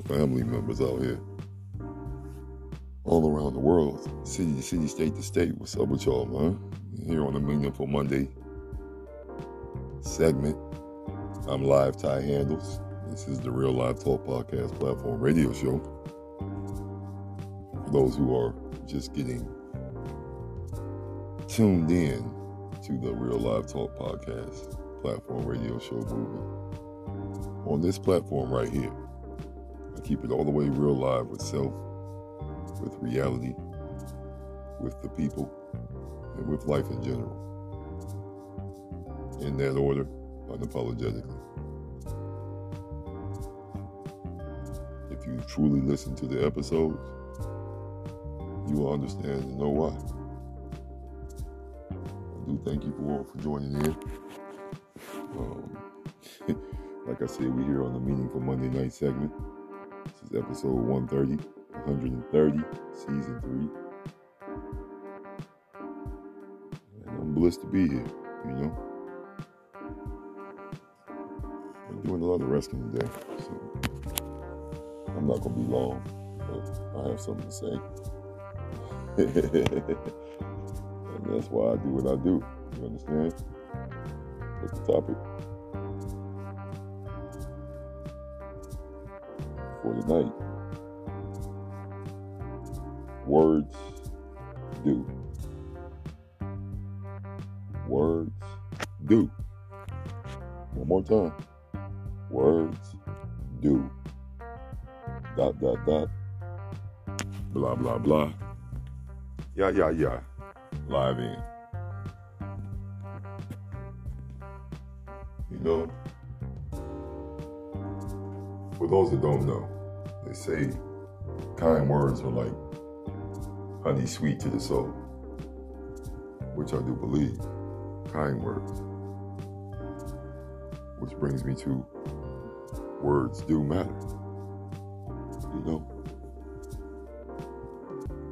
family members out here. All around the world, city to city, state to state. What's up with y'all, man? Here on the Meaningful Monday segment. I'm live Ty Handles. This is the Real Live Talk Podcast Platform Radio Show. For those who are just getting tuned in to the Real Live Talk Podcast Platform Radio Show movement. On this platform right here, keep it all the way real live with self, with reality, with the people, and with life in general. In that order, unapologetically. If you truly listen to the episodes, you will understand and know why. I do thank you for, for joining in. Um, like I said, we're here on the Meaningful Monday Night segment. Is episode 130, 130, season 3. And I'm blessed to be here, you know. I'm doing a lot of resting today, so I'm not to be long, but I have something to say. and that's why I do what I do. You understand? What's the topic? For tonight. Words do. Words do. One more time. Words do. Dot, dot, dot. Blah, blah, blah. Yeah, yeah, yeah. Live in. You know, for those that don't know, they say kind words are like honey sweet to the soul, which I do believe. Kind words. Which brings me to words do matter. You know?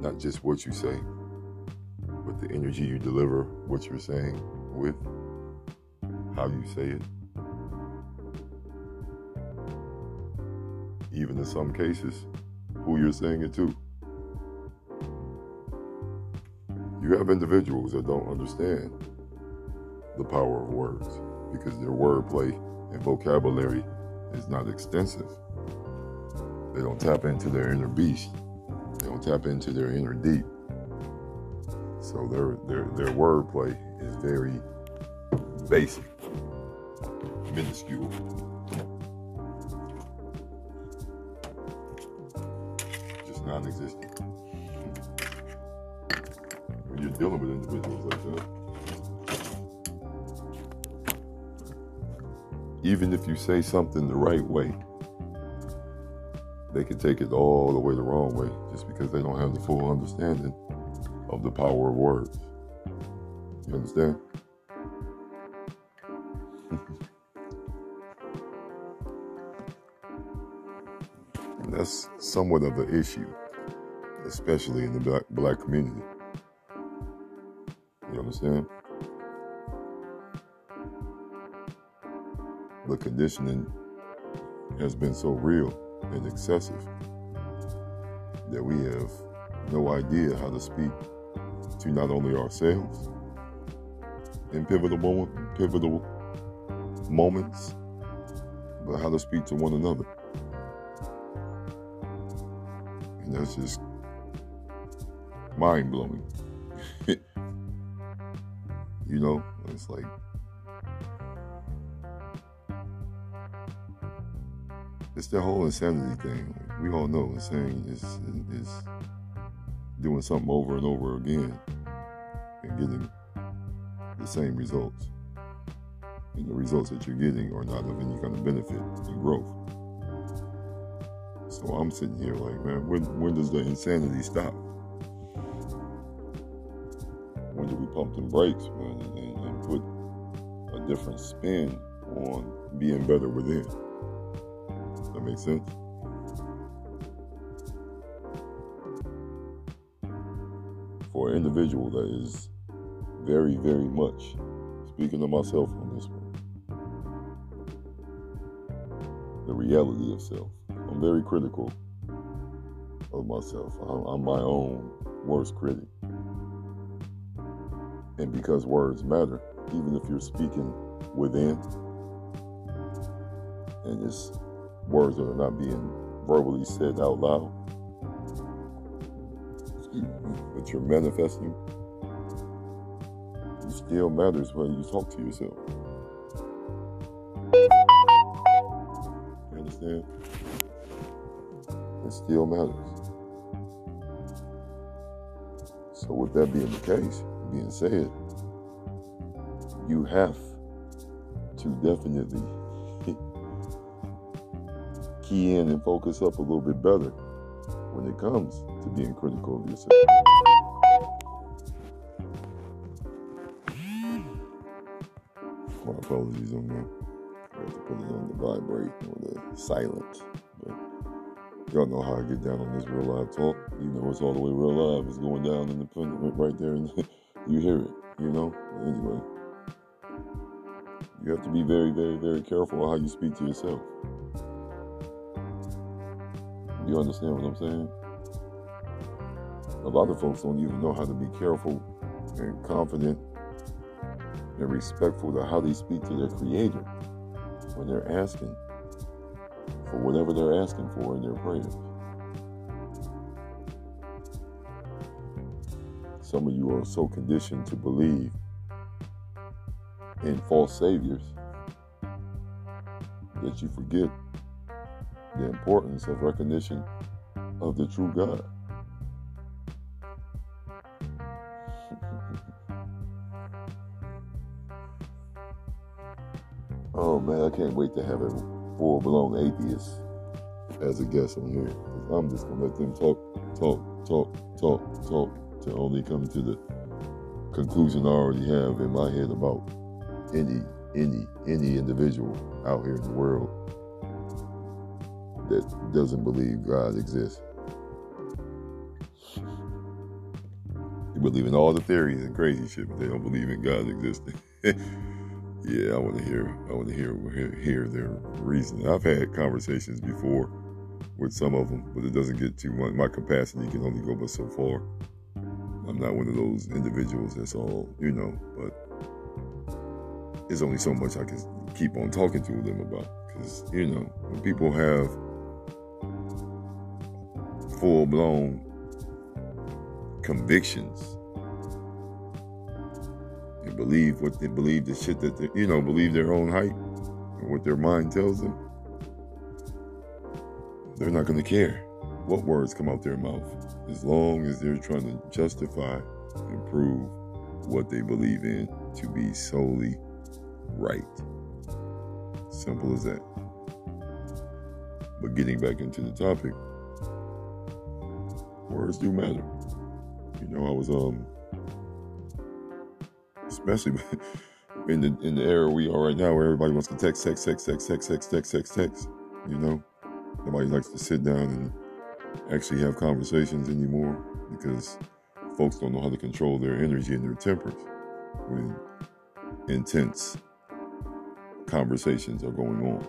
Not just what you say, but the energy you deliver what you're saying with, how you say it. Even in some cases, who you're saying it to. You have individuals that don't understand the power of words because their wordplay and vocabulary is not extensive. They don't tap into their inner beast. They don't tap into their inner deep. So their their their wordplay is very basic, minuscule. Non-existent. When you're dealing with individuals like that, even if you say something the right way, they can take it all the way the wrong way just because they don't have the full understanding of the power of words. You understand? that's somewhat of an issue, especially in the black, black community. You understand? The conditioning has been so real and excessive that we have no idea how to speak to not only ourselves in pivotal moment, pivotal moments, but how to speak to one another. And that's just mind blowing. you know, it's like it's the whole insanity thing. We all know insanity is is doing something over and over again and getting the same results. And the results that you're getting are not of any kind of benefit and growth. So I'm sitting here like, man, when when does the insanity stop? Pump the brakes, and, and, and put a different spin on being better within? That makes sense? For an individual that is very, very much, speaking to myself on this one, the reality of self. I'm I'm very critical of myself. I'm, I'm my own worst critic. And because words matter, even if you're speaking within, and it's words that are not being verbally said out loud, but you're manifesting, it still matters when you talk to yourself. You understand? It still matters. So, with that being the case, being said, you have to definitely key in and focus up a little bit better when it comes to being critical of yourself. My apologies on that. I have to put it on the vibrate or the silent. But y'all know how I get down on this real live talk. You know it's all the way real live. It's going down in the right there, and you hear it. You know. Anyway, you have to be very, very, very careful how you speak to yourself. You understand what I'm saying? A lot of folks don't even know how to be careful and confident and respectful to how they speak to their creator when they're asking for whatever they're asking for in their prayers. Some of you are so conditioned to believe in false saviors that you forget the importance of recognition of the true God. oh man, I can't wait to have a full blown atheist as a guest on here. I'm just gonna let them talk, talk, talk, talk, talk only come to the conclusion I already have in my head about any any any individual out here in the world that doesn't believe God exists. They believe in all the theories and crazy shit, but they don't believe in God existing. yeah, I want to hear. I want to hear, hear hear their reason. I've had conversations before with some of them, but it doesn't get too much. My capacity can only go but so far. I'm not one of those individuals that's all you know, but there's only so much I can keep on talking to them about. Because you know, when people have full blown convictions and believe what they believe the shit that they, you know, believe their own hype and what their mind tells them, they're not going to care what words come out their mouth as long as they're trying to justify and prove what they believe in to be solely right. Simple as that. But getting back into the topic, words do matter. You know, I was um especially in the in the era we are right now where everybody wants to text, text, text, text, text, text, text, text, text. You know? Nobody likes to sit down and actually have conversations anymore because folks don't know how to control their energy and their tempers when intense conversations are going on.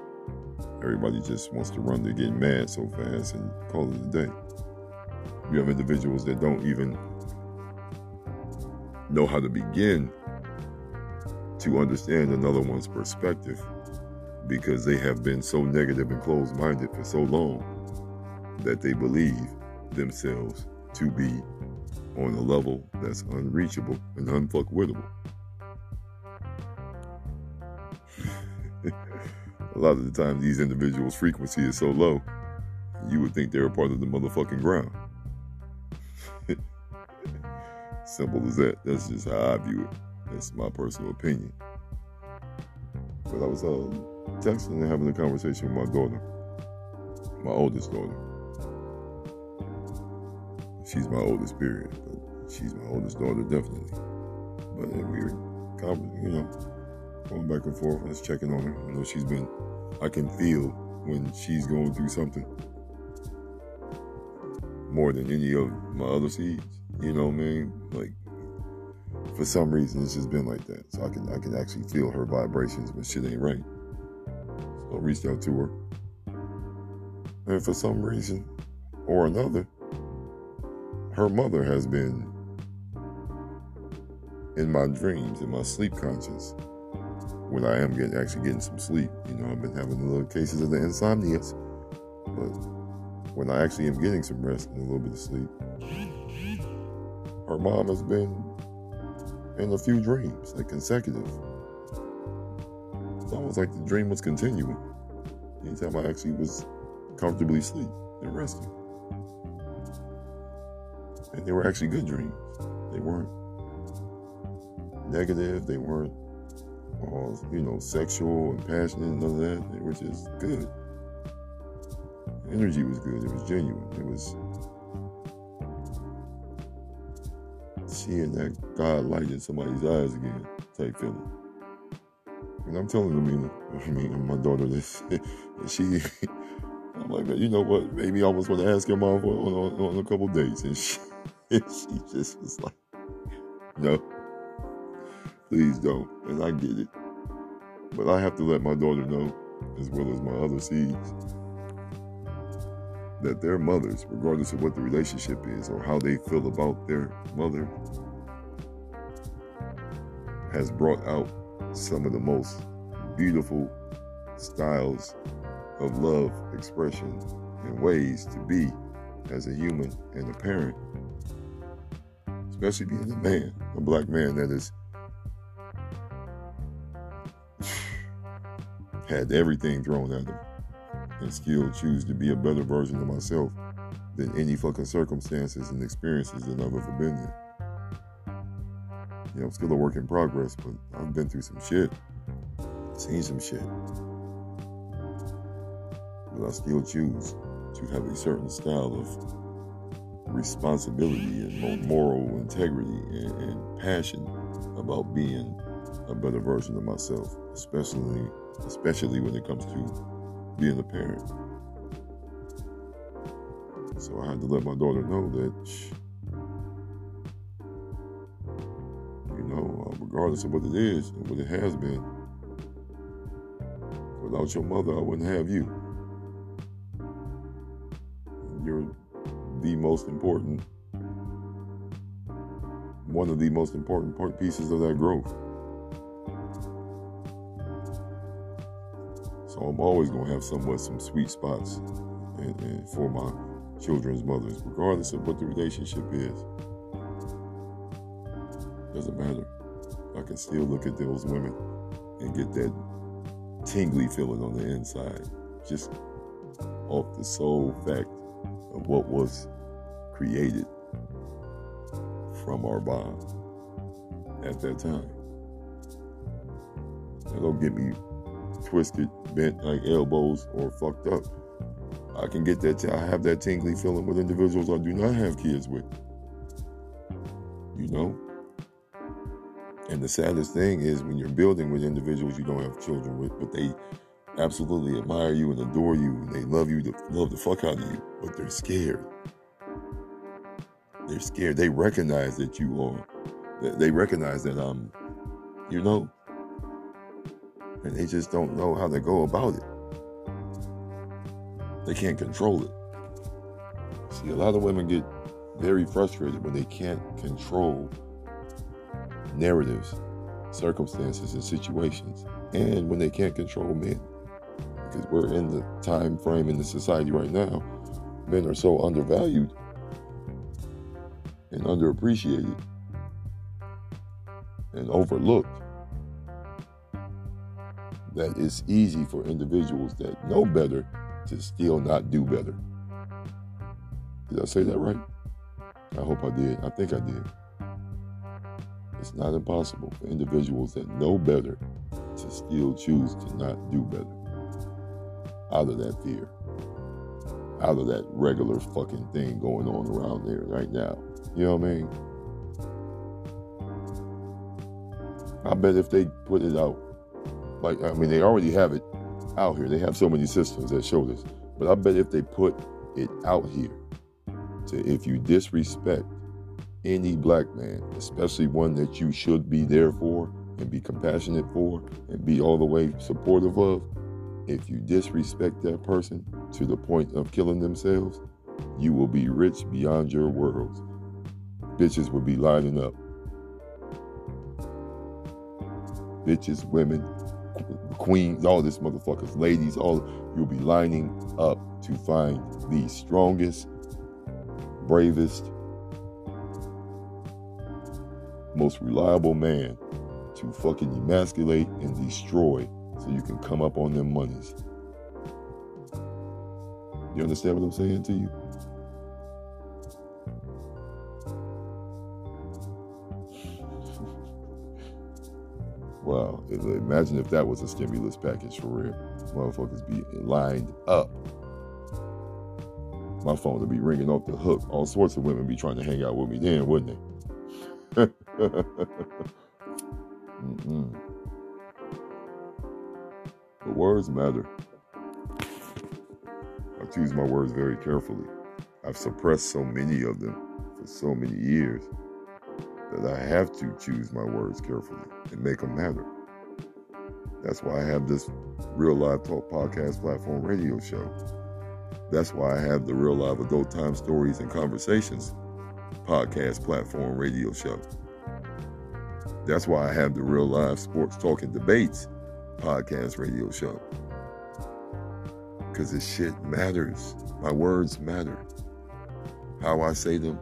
Everybody just wants to run to get mad so fast and call it a day. You have individuals that don't even know how to begin to understand another one's perspective because they have been so negative and closed minded for so long that they believe themselves to be on a level that's unreachable and unfuckwittable. a lot of the time, these individuals' frequency is so low, you would think they're a part of the motherfucking ground. Simple as that. That's just how I view it. That's my personal opinion. But I was uh, texting and having a conversation with my daughter, my oldest daughter. She's my oldest, period. But she's my oldest daughter, definitely. But we were, you know, going back and forth, just checking on her. I know she's been, I can feel when she's going through something more than any of my other seeds. You know what I mean? Like, for some reason, it's just been like that. So I can I can actually feel her vibrations when shit ain't right. So I reached out to her. And for some reason or another, her mother has been in my dreams, in my sleep conscious, when I am getting actually getting some sleep. You know, I've been having little cases of the insomnia, but when I actually am getting some rest and a little bit of sleep, her mom has been in a few dreams, like consecutive. It's almost like the dream was continuing. Anytime I actually was comfortably asleep and resting. And they were actually good dreams. They weren't negative. They weren't all, you know, sexual and passionate none of that. They were just good. Energy was good. It was genuine. It was seeing that God light in somebody's eyes again type feeling. And I'm telling them, I mean, my daughter this, she, Like, you know what? Maybe I almost want to ask your mom for, on, on, on a couple dates, and she, and she just was like, no, please don't. And I get it, but I have to let my daughter know, as well as my other seeds, that their mothers, regardless of what the relationship is or how they feel about their mother, has brought out some of the most beautiful styles of love expression and ways to be as a human and a parent, especially being a man, a black man that has had everything thrown at him and still choose to be a better version of myself than any fucking circumstances and experiences that I've ever been in. You know, I'm still a work in progress, but I've been through some shit, seen some shit. But I still choose to have a certain style of responsibility and moral integrity and, and passion about being a better version of myself, especially especially when it comes to being a parent. So I had to let my daughter know that you know, uh, regardless of what it is and what it has been. Without your mother, I wouldn't have you. You're the most important, one of the most important part pieces of that growth. So I'm always going to have somewhat some sweet spots and, and for my children's mothers, regardless of what the relationship is. Doesn't matter. I can still look at those women and get that tingly feeling on the inside, just off the sole fact of what was created from our bond at that time. Now, don't get me twisted, bent like elbows, or fucked up. I can get that. T- I have that tingly feeling with individuals I do not have kids with. You know, and the saddest thing is when you're building with individuals you don't have children with, but they absolutely admire you and adore you and they love you, love the fuck out of you, but they're scared. They're scared. They recognize that you are. They recognize that I'm, you know, and they just don't know how to go about it. They can't control it. See, a lot of women get very frustrated when they can't control narratives, circumstances, and situations, and when they can't control men. Because we're in the time frame in the society right now, men are so undervalued and underappreciated and overlooked that it's easy for individuals that know better to still not do better. Did I say that right? I hope I did. I think I did. It's not impossible for individuals that know better to still choose to not do better. Out of that fear. Out of that regular fucking thing going on around there right now. You know what I mean? I bet if they put it out, like, I mean, they already have it out here. They have so many systems that show this. But I bet if they put it out here to if you disrespect any black man, especially one that you should be there for and be compassionate for and be all the way supportive of, if you disrespect that person to the point of killing themselves, you will be rich beyond your worlds. Bitches will be lining up. Bitches, women, queens, all this motherfuckers, ladies, all you'll be lining up to find the strongest, bravest, most reliable man to fucking emasculate and destroy so you can come up on them monies. You understand what I'm saying to you? wow. Imagine if that was a stimulus package for real. Motherfuckers be lined up. My phone would be ringing off the hook. All sorts of women be trying to hang out with me then, wouldn't they? Mm-mm. Words matter. I choose my words very carefully. I've suppressed so many of them for so many years that I have to choose my words carefully and make them matter. That's why I have this Real Live Talk podcast platform radio show. That's why I have the Real Live Adult Time Stories and Conversations podcast platform radio show. That's why I have the Real Live Sports Talk and Debates podcast radio show. Because this shit matters. My words matter. How I say them,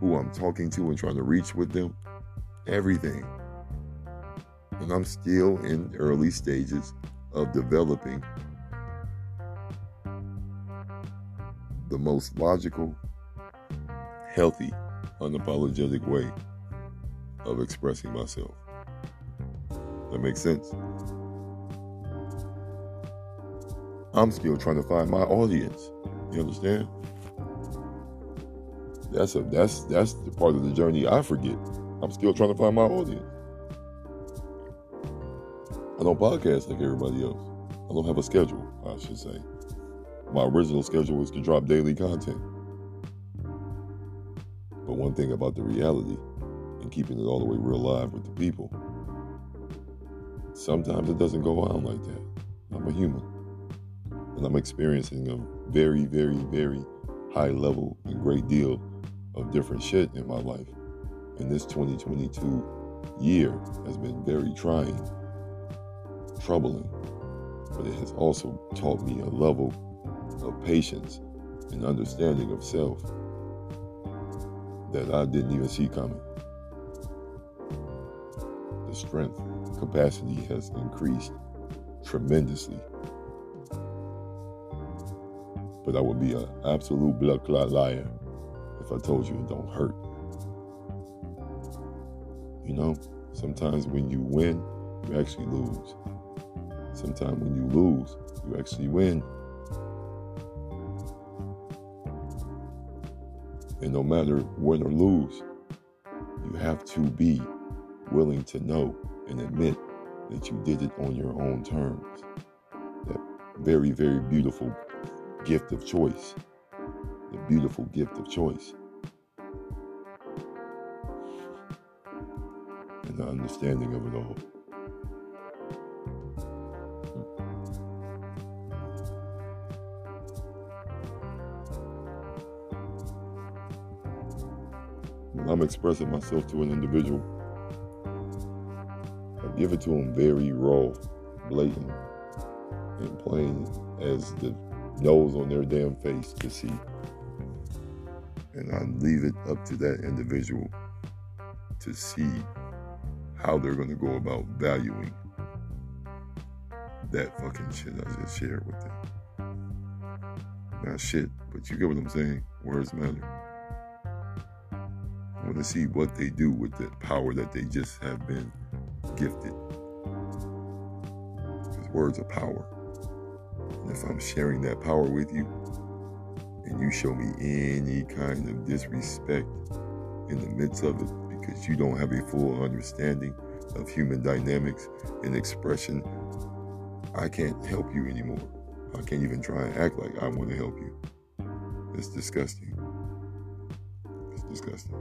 who I'm talking to and trying to reach with them, everything. And I'm still in early stages of developing the most logical, healthy, unapologetic way of expressing myself. That makes sense. I'm still trying to find my audience. You understand? That's a that's that's the part of the journey I forget. I'm still trying to find my audience. I don't podcast like everybody else. I don't have a schedule, I should say. My original schedule was to drop daily content. But one thing about the reality and keeping it all the way real live with the people, sometimes it doesn't go on like that. I'm a human. And I'm experiencing a very, very, very high level and great deal of different shit in my life. And this 2022 year has been very trying, troubling, but it has also taught me a level of patience and understanding of self that I didn't even see coming. The strength, capacity has increased tremendously. But I would be an absolute blood clot liar if I told you it don't hurt. You know, sometimes when you win, you actually lose. Sometimes when you lose, you actually win. And no matter win or lose, you have to be willing to know and admit that you did it on your own terms. That very, very beautiful gift of choice. The beautiful gift of choice. And the understanding of it all. When I'm expressing myself to an individual, I give it to them very raw, blatant, and plain as the nose on their damn face to see. And I leave it up to that individual to see how they're going to go about valuing that fucking shit I just shared with them. Not shit, but you get what I'm saying? Words matter. I want to see what they do with the power that they just have been gifted. Because words are power. If I'm sharing that power with you, and you show me any kind of disrespect in the midst of it because you don't have a full understanding of human dynamics and expression, I can't help you anymore. I can't even try and act like I want to help you. It's disgusting. It's disgusting.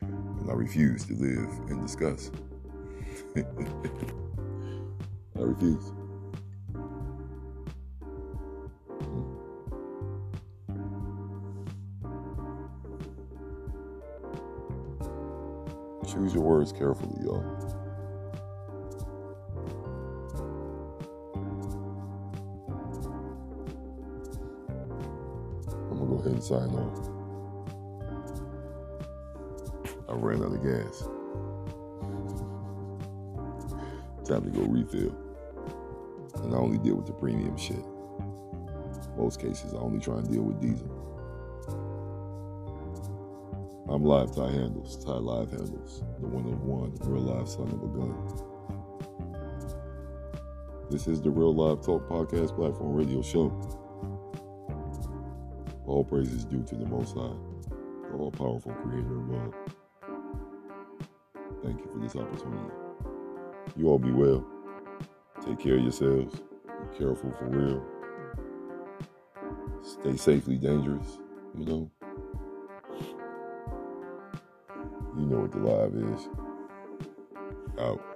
And I refuse to live in disgust. I refuse. Choose your words carefully, y'all. I'm gonna go ahead and sign off. I ran out of gas. Time to go refill. And I only deal with the premium shit. Most cases, I only try and deal with diesel. I'm live Ty Handles, Ty Live Handles, the one of one, real live son of a gun. This is the Real Live Talk Podcast Platform Radio Show. All praise is due to the Most High, the all powerful creator of God. Thank you for this opportunity. You all be well. Take care of yourselves. Be careful for real. Stay safely dangerous, you know. You know what the live is. Out.